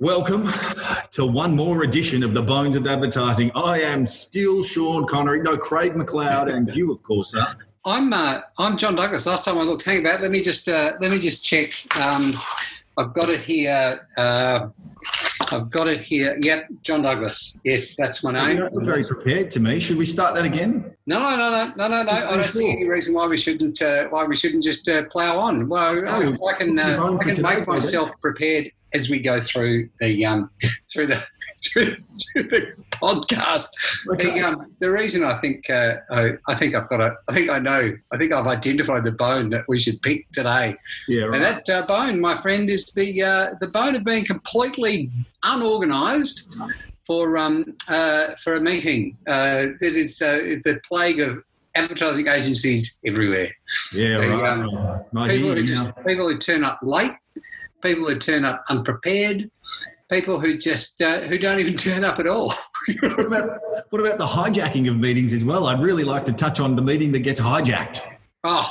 Welcome to one more edition of the Bones of Advertising. I am still Sean Connery, no Craig McLeod, and you, of course, are. I'm uh, I'm John Douglas. Last time I looked, hang about. Let me just uh, let me just check. Um, I've got it here. Uh, I've got it here. Yep, John Douglas. Yes, that's my name. You don't very prepared to me. Should we start that again? No, no, no, no, no, no, no. I don't see any reason why we shouldn't uh, why we shouldn't just uh, plough on. Well, Oh, I can uh, I can make myself prepared as we go through the um through the through, through the podcast. Okay. The, um, the reason I think uh, I, I think I've got a I think I know I think I've identified the bone that we should pick today, Yeah, right. and that uh, bone, my friend, is the uh, the bone of being completely unorganised for um uh, for a meeting. Uh, it is uh, the plague of advertising agencies everywhere. yeah, the, right. um, People who just people who turn up late, people who turn up unprepared. People who just uh, who don't even turn up at all. What about, what about the hijacking of meetings as well? I'd really like to touch on the meeting that gets hijacked. Oh,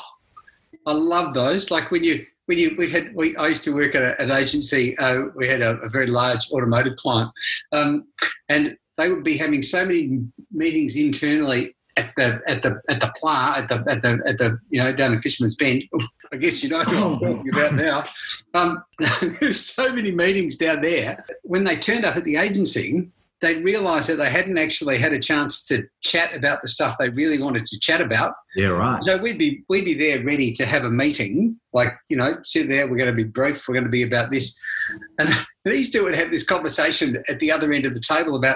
I love those. Like when you when you we had we I used to work at a, an agency. Uh, we had a, a very large automotive client, um, and they would be having so many meetings internally at the at the at the pla at the at the at the you know down in Fisherman's Bend. I guess you know what I'm talking about now. Um, there's so many meetings down there. When they turned up at the agency, they realised that they hadn't actually had a chance to chat about the stuff they really wanted to chat about. Yeah, right. So we'd be we'd be there ready to have a meeting, like you know, sit there. We're going to be brief. We're going to be about this, and these two would have this conversation at the other end of the table about,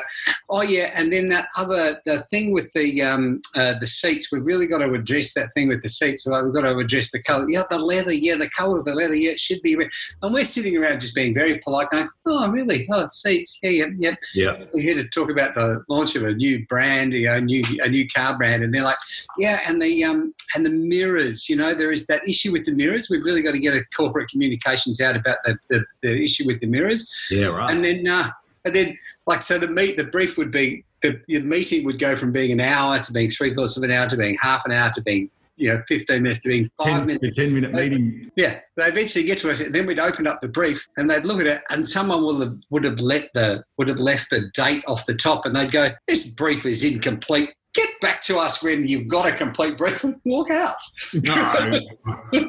oh yeah, and then that other the thing with the um, uh, the seats. We've really got to address that thing with the seats. Like we've got to address the colour. Yeah, the leather. Yeah, the colour of the leather. Yeah, it should be. re-" And we're sitting around just being very polite, going, oh really? Oh seats. Yeah, yeah, yeah Yeah. we're here to talk about the launch of a new brand, you know, a new a new car brand, and they're like, yeah, and the um and the mirrors, you know, there is that issue with the mirrors. We've really got to get a corporate communications out about the, the, the issue with the mirrors, Yeah, right. and then uh, and then like so the meet the brief would be the, the meeting would go from being an hour to being three quarters of an hour to being half an hour to being you know fifteen minutes to being five 10, minutes. the 10 minute meeting. Yeah, they eventually get to us. Then we'd open up the brief, and they'd look at it, and someone would have would have let the would have left the date off the top, and they'd go, "This brief is incomplete. Back to us when you've got a complete brief and walk out." No.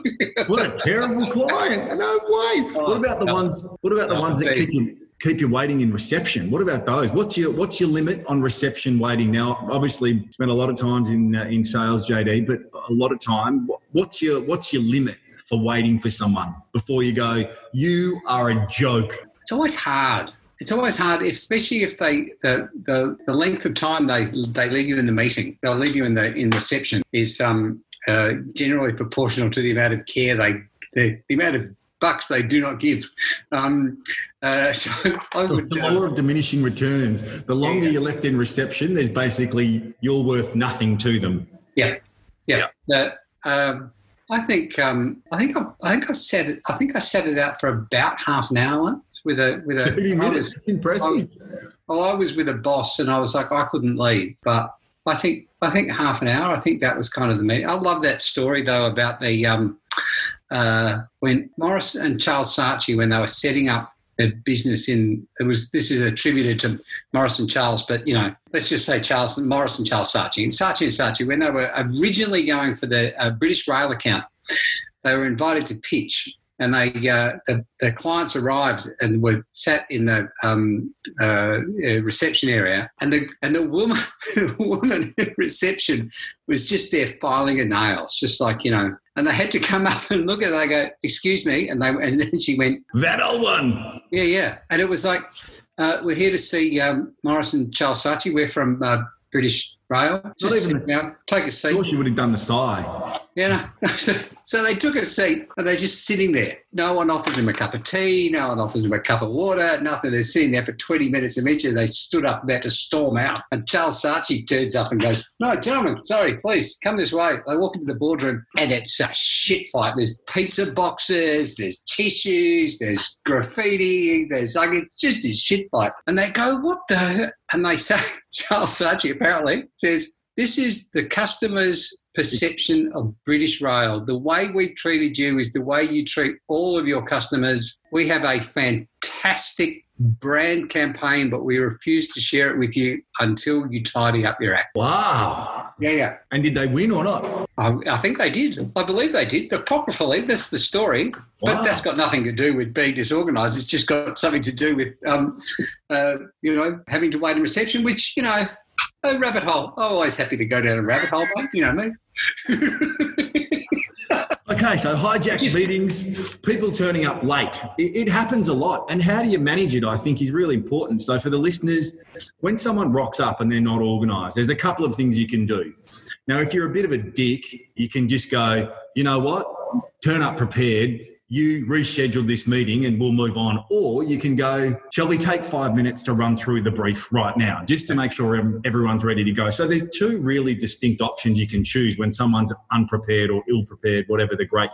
what a terrible client. No way. What about the ones what about the ones that keep you keep you waiting in reception? What about those? What's your what's your limit on reception waiting? Now, obviously, spent a lot of times in uh, in sales, JD, but a lot of time. What's your what's your limit for waiting for someone before you go? You are a joke. It's always hard. It's always hard, especially if they the, the, the length of time they they leave you in the meeting. They'll leave you in the in reception is um, uh, generally proportional to the amount of care they the, the amount of bucks they do not give. Um, uh, so I The, would. the uh, law of diminishing returns. The longer Yeah. you're left in reception, there's basically you're worth nothing to them. Yeah, yeah. That, um, I think um, I think I, I think I set it. I think I set it out for about half an hour once with a with a. 30 I minutes. was- Impressive. Well, I was with a boss, and I was like, I couldn't leave, but I think I think half an hour. I think that was kind of the meeting. I love that story though about the um, uh, when Maurice and Charles Saatchi when they were setting up their business in it was this is attributed to Maurice and Charles, but you know let's just say Charles Maurice and Charles Saatchi and Saatchi and Saatchi when they were originally going for the uh, British Rail account, they were invited to pitch. And they, uh, the, the clients arrived and were sat in the um, uh, uh, reception area, and the and the woman, the woman in reception was just there filing her nails, just like you know. And they had to come up and look at. it. They go, "Excuse me," and they and then she went, That old one. "Yeah, yeah." And it was like, uh, "We're here to see um, Maurice and Charles Saatchi. We're from uh, British Rail. Just even- sit down, take a seat." thought you would have done the sigh. Yeah, no. So, so they took a seat and they're just sitting there. No one offers them a cup of tea. No one offers them a cup of water. Nothing. They're sitting there for 20 minutes. And eventually, they stood up about to storm out. And Charles Saatchi turns up and goes, No, gentlemen, sorry, please come this way. They walk into the boardroom and it's a shit fight. There's pizza boxes, there's tissues, there's graffiti, there's like, it's just a shit fight. And they go, What the? And they say, Charles Saatchi apparently says, this is the customer's perception of British Rail. The way we've treated you is the way you treat all of your customers. We have a fantastic brand campaign, but we refuse to share it with you until you tidy up your act. Wow. Yeah, yeah. And did they win or not? I, I think they did. I believe they did. Apocryphally, that's the story. But that's got nothing to do with being disorganised. It's just got something to do with, um, uh, you know, having to wait in reception, which, you know, a rabbit hole. I'm always happy to go down a rabbit hole, mate. You know me. Okay, so hijacked meetings, people turning up late. It, it happens a lot. And how do you manage it, I think, is really important. So, for the listeners, when someone rocks up and they're not organised, there's a couple of things you can do. Now, if you're a bit of a dick, you can just go, you know what, turn up prepared. You reschedule this meeting and we'll move on. Or you can go, shall we take five minutes to run through the brief right now, just to make sure everyone's ready to go. So there's two really distinct options you can choose when someone's unprepared or ill prepared, whatever the great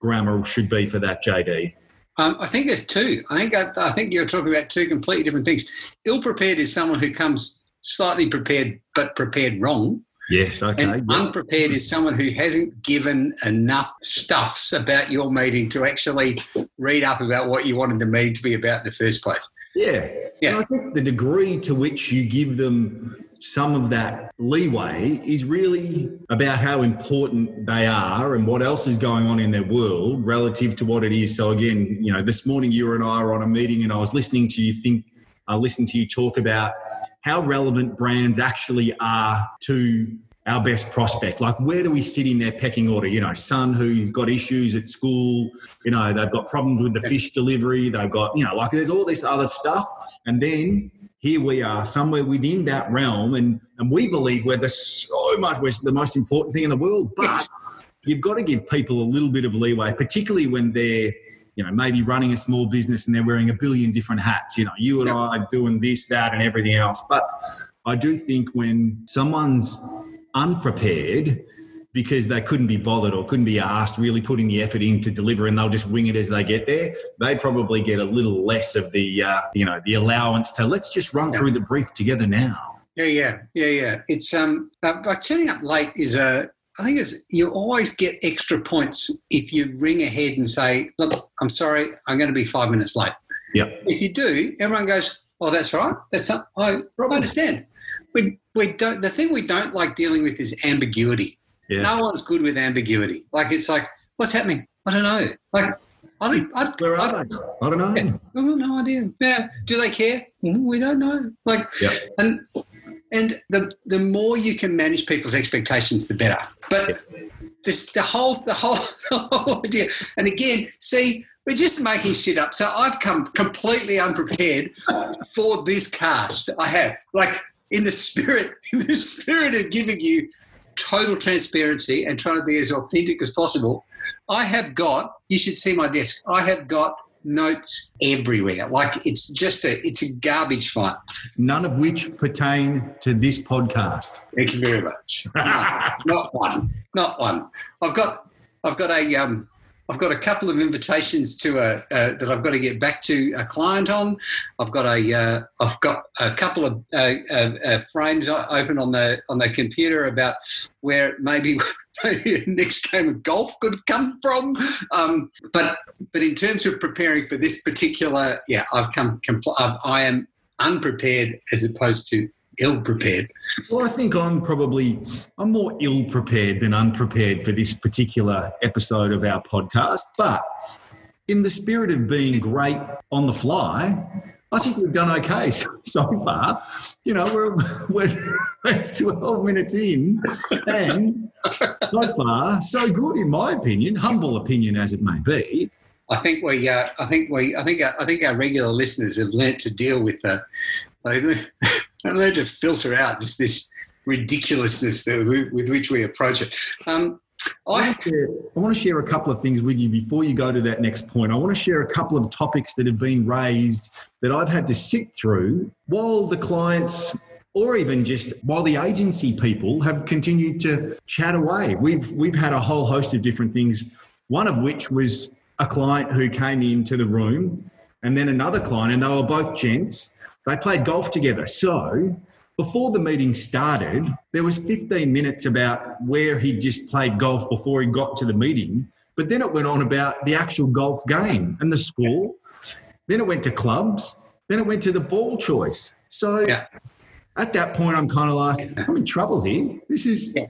grammar should be for that, JD. Um, I think there's two. I think I, I think you're talking about two completely different things. Ill prepared is someone who comes slightly prepared but prepared wrong. Yes, okay. And yeah. unprepared is someone who hasn't given enough stuffs about your meeting to actually read up about what you wanted the meeting to be about in the first place. Yeah. Yeah. And I think the degree to which you give them some of that leeway is really about how important they are and what else is going on in their world relative to what it is. So again, you know, this morning you and I were on a meeting and I was listening to you think uh, I listened to you talk about how relevant brands actually are to our best prospect. Like, where do we sit in their pecking order? You know, son who's got issues at school, you know, they've got problems with the fish delivery, they've got, you know, like there's all this other stuff. And then here we are somewhere within that realm, and, and we believe we're the so much, we're the most important thing in the world. But you've got to give people a little bit of leeway, particularly when they're, you know, maybe running a small business and they're wearing a billion different hats. You know, you and Yeah. I doing this, that, and everything else. But I do think when someone's unprepared because they couldn't be bothered or couldn't be asked, really putting the effort in to deliver, and they'll just wing it as they get there, they probably get a little less of the, uh, you know, the allowance to let's just run through the brief together now. Yeah, yeah, yeah, yeah. It's um, uh, like turning up late is a. I think is you always get extra points if you ring ahead and say, "Look, I'm sorry, I'm going to be five minutes late." Yep. If you do, everyone goes, "Oh, that's right. That's not, I, I understand." We we don't. The thing we don't like dealing with is ambiguity. Yeah. No one's good with ambiguity. Like it's like, what's happening? I don't know. Like I think I, Where I, are they? I don't know. yeah. Oh, no idea. Yeah. Do they care? Mm, We don't know. Like, Yep. and and the the more you can manage people's expectations, the better. But this the whole the whole, the whole idea. And again, see, we're just making shit up. So I've come completely unprepared for this cast. I have like in the spirit in the spirit of giving you total transparency and trying to be as authentic as possible. I have got, you should see my desk. I have got notes everywhere. Like it's just a, it's a garbage fight. None of which pertain to this podcast. Thank you very much. No, not one, not one. I've got, I've got a, um, I've got a couple of invitations to a uh, that I've got to get back to a client on. I've got a, uh, I've got a couple of uh, uh, uh, frames open on the on the computer about where maybe, the next game of golf could come from. Um, but but in terms of preparing for this particular, yeah, I've come. Compl- I I am unprepared as opposed to ill prepared. Well, I think I'm probably I'm more ill prepared than unprepared for this particular episode of our podcast. But in the spirit of being great on the fly, I think we've done okay so, so far. You know, we're, we're we're 12 minutes in, and so far so good in my opinion, humble opinion as it may be. I think we, uh, I think we, I think, I think our regular listeners have learnt to deal with the, they've learned to filter out just this ridiculousness that we, with which we approach it. Um, I want, to share, I want to share a couple of things with you before you go to that next point. I want to share a couple of topics that have been raised that I've had to sit through while the clients or even just while the agency people have continued to chat away. We've we've had a whole host of different things, one of which was a client who came into the room and then another client and they were both gents. They played golf together. So before the meeting started, there was 15 minutes about where he just played golf before he got to the meeting. But then it went on about the actual golf game and the score. Then it went to clubs. Then it went to the ball choice. So Yeah. at that point, I'm kind of like, I'm in trouble here. This is. Yeah.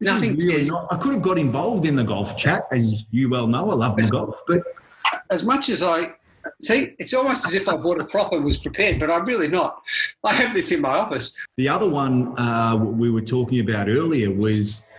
This Nothing is really is- not. I could have got involved in the golf chat, as you well know. I love my golf, but as much as I see, it's almost as if I bought a prop and was prepared, but I'm really not. I have this in my office. The other one uh, we were talking about earlier was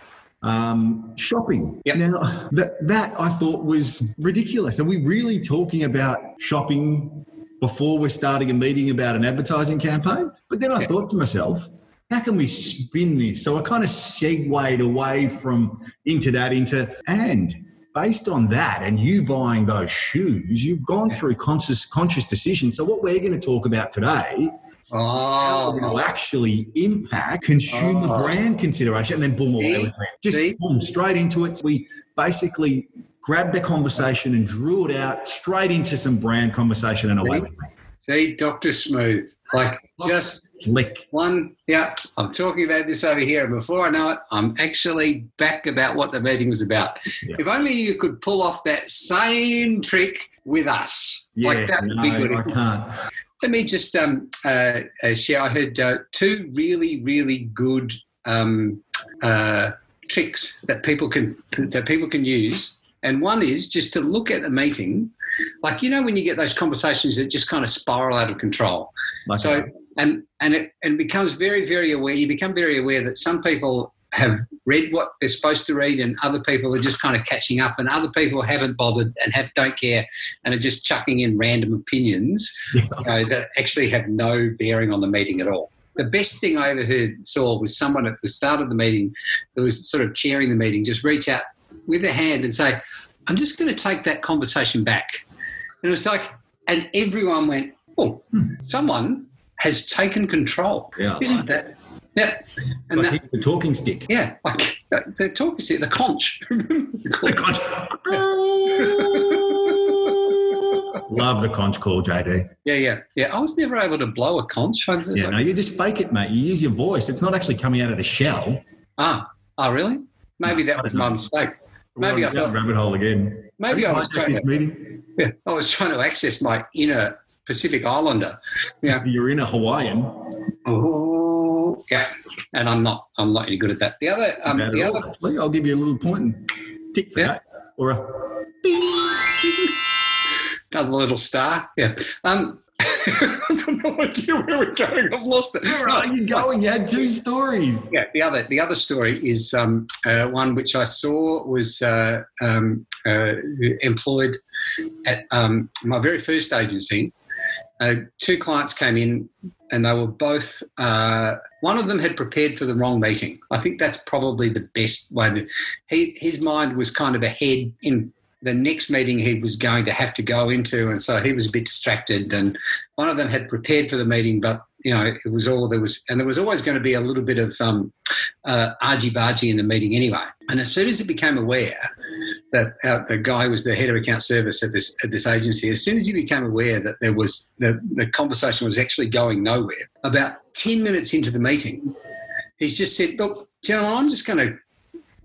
um, shopping. Yep. Now, that, that I thought was ridiculous. Are we really talking about shopping before we're starting a meeting about an advertising campaign? But then I Yeah. thought to myself, how can we spin this? So I kind of segued away from into that into and based on that and you buying those shoes, you've gone through conscious conscious decision. So what we're going to talk about today Oh, will actually impact consumer Oh. brand consideration and then boom away? Just See? boom straight into it. We basically grabbed the conversation and drew it out straight into some brand conversation and away with it. See, Doctor Smooth, like just Lick. one. Yeah, I'm talking about this over here, and before I know it, I'm actually back about what the meeting was about. Yeah. If only you could pull off that same trick with us, Yeah, like that would no, be good. I can't. Let me just um, uh, uh, share. I heard uh, two really, really good um, uh, tricks that people can that people can use, and one is just to look at a meeting, like you know when you get those conversations that just kind of spiral out of control. Like So and and it and becomes very, very aware. You become very aware that some people have read what they're supposed to read, and other people are just kind of catching up, and other people haven't bothered and have don't care, and are just chucking in random opinions Yeah. you know, that actually have no bearing on the meeting at all. The best thing I ever heard saw was someone at the start of the meeting that was sort of chairing the meeting just reach out with their hand and say, I'm just going to take that conversation back. And it was like, and everyone went, Oh, someone has taken control. yeah, Isn't that? Yeah. And like that, the talking stick. yeah, like the talking stick, the conch. Love the conch call, JD. yeah, yeah, yeah. I was never able to blow a conch. Yeah, like, no, you just fake it, mate. You use your voice. It's not actually coming out of the shell. ah, oh, really? Maybe that was my mistake. Maybe I thought, rabbit hole again. maybe I was trying this to, meeting. yeah, I was trying to access my inner Pacific Islander. Yeah. You're in a Hawaiian. Oh, yeah. And I'm not. I'm not any good at that. The other, um, the all, other, actually. I'll give you a little point and tick for Yeah. that. Or a another little star. Yeah. Um, I've got no idea where we're going. I've lost it. where are you going? You had two stories. Yeah, the other the other story is um, uh, one which I saw was uh, um, uh, employed at um, my very first agency. Uh, two clients came in, and they were both. Uh, one of them had prepared for the wrong meeting. I think that's probably the best way. To, he his mind was kind of ahead in the next meeting he was going to have to go into, and so he was a bit distracted. And one of them had prepared for the meeting, but you know it was all there was, and there was always going to be a little bit of um, uh, argy bargy in the meeting anyway. And as soon as he became aware that uh, the guy was the head of account service at this at this agency, as soon as he became aware that there was the, the conversation was actually going nowhere, about ten minutes into the meeting, he's just said, "Look, gentlemen, I'm just going to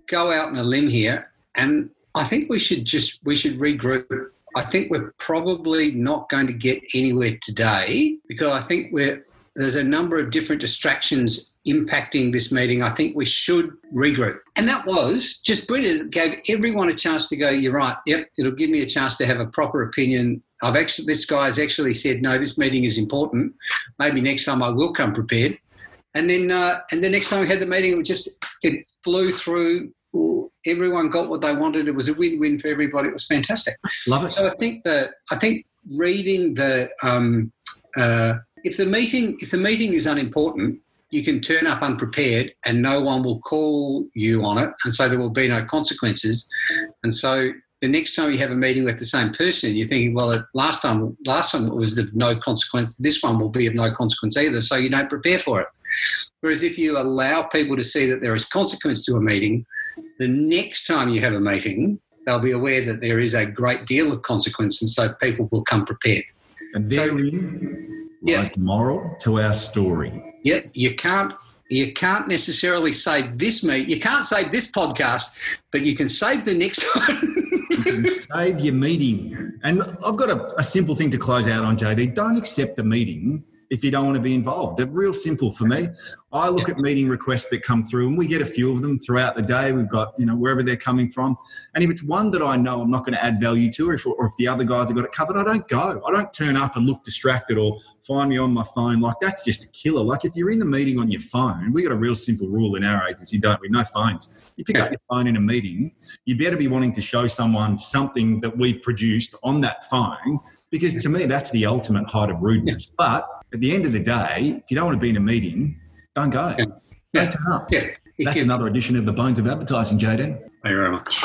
go out on a limb here, and I think we should just we should regroup." I think we're probably not going to get anywhere today because I think we're there's a number of different distractions impacting this meeting. I think we should regroup. And that was just brilliant. It gave everyone a chance to go, you're right. Yep, it'll give me a chance to have a proper opinion. I've actually, this guy's actually said, no, this meeting is important. Maybe next time I will come prepared. And then, uh, and the next time we had the meeting, it just, it flew through. Everyone got what they wanted. It was a win-win for everybody. It was fantastic. Love it. So I think that I think reading the um, uh, if the meeting if the meeting is unimportant, you can turn up unprepared and no one will call you on it, and so there will be no consequences. And so the next time you have a meeting with the same person, you're thinking, well, last time last time it was of no consequence. This one will be of no consequence either, so you don't prepare for it. Whereas if you allow people to see that there is consequence to a meeting, the next time you have a meeting, they'll be aware that there is a great deal of consequence, and so people will come prepared. And therein Yeah. lies the moral to our story. Yep, you can't you can't necessarily save this meet. You can't save this podcast, but you can save the next one. you can save your meeting. And I've got a, a simple thing to close out on, JD. Don't accept the meeting if you don't want to be involved. They're real simple for me. I look at meeting requests that come through, and we get a few of them throughout the day. We've got, you know, wherever they're coming from. And if it's one that I know I'm not going to add value to, or if, or if the other guys have got it covered, I don't go. I don't turn up and look distracted or find me on my phone. Like, that's just a killer. Like, if you're in the meeting on your phone, we got a real simple rule in our agency, don't we? No phones. You pick up your phone in a meeting, you better be wanting to show someone something that we've produced on that phone, because to me, that's the ultimate height of rudeness. But at the end of the day, if you don't want to be in a meeting, don't go. Yeah. Don't turn up. Yeah. That's another edition of the Bones of Advertising, JD. Thank you very much.